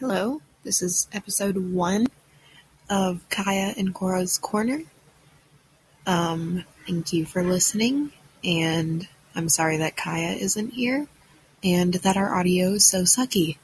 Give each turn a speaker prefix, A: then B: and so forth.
A: Hello, this is episode one of Kaya and Cora's Corner. Um, thank you for listening, and I'm sorry that Kaya isn't here, and that our audio is so sucky.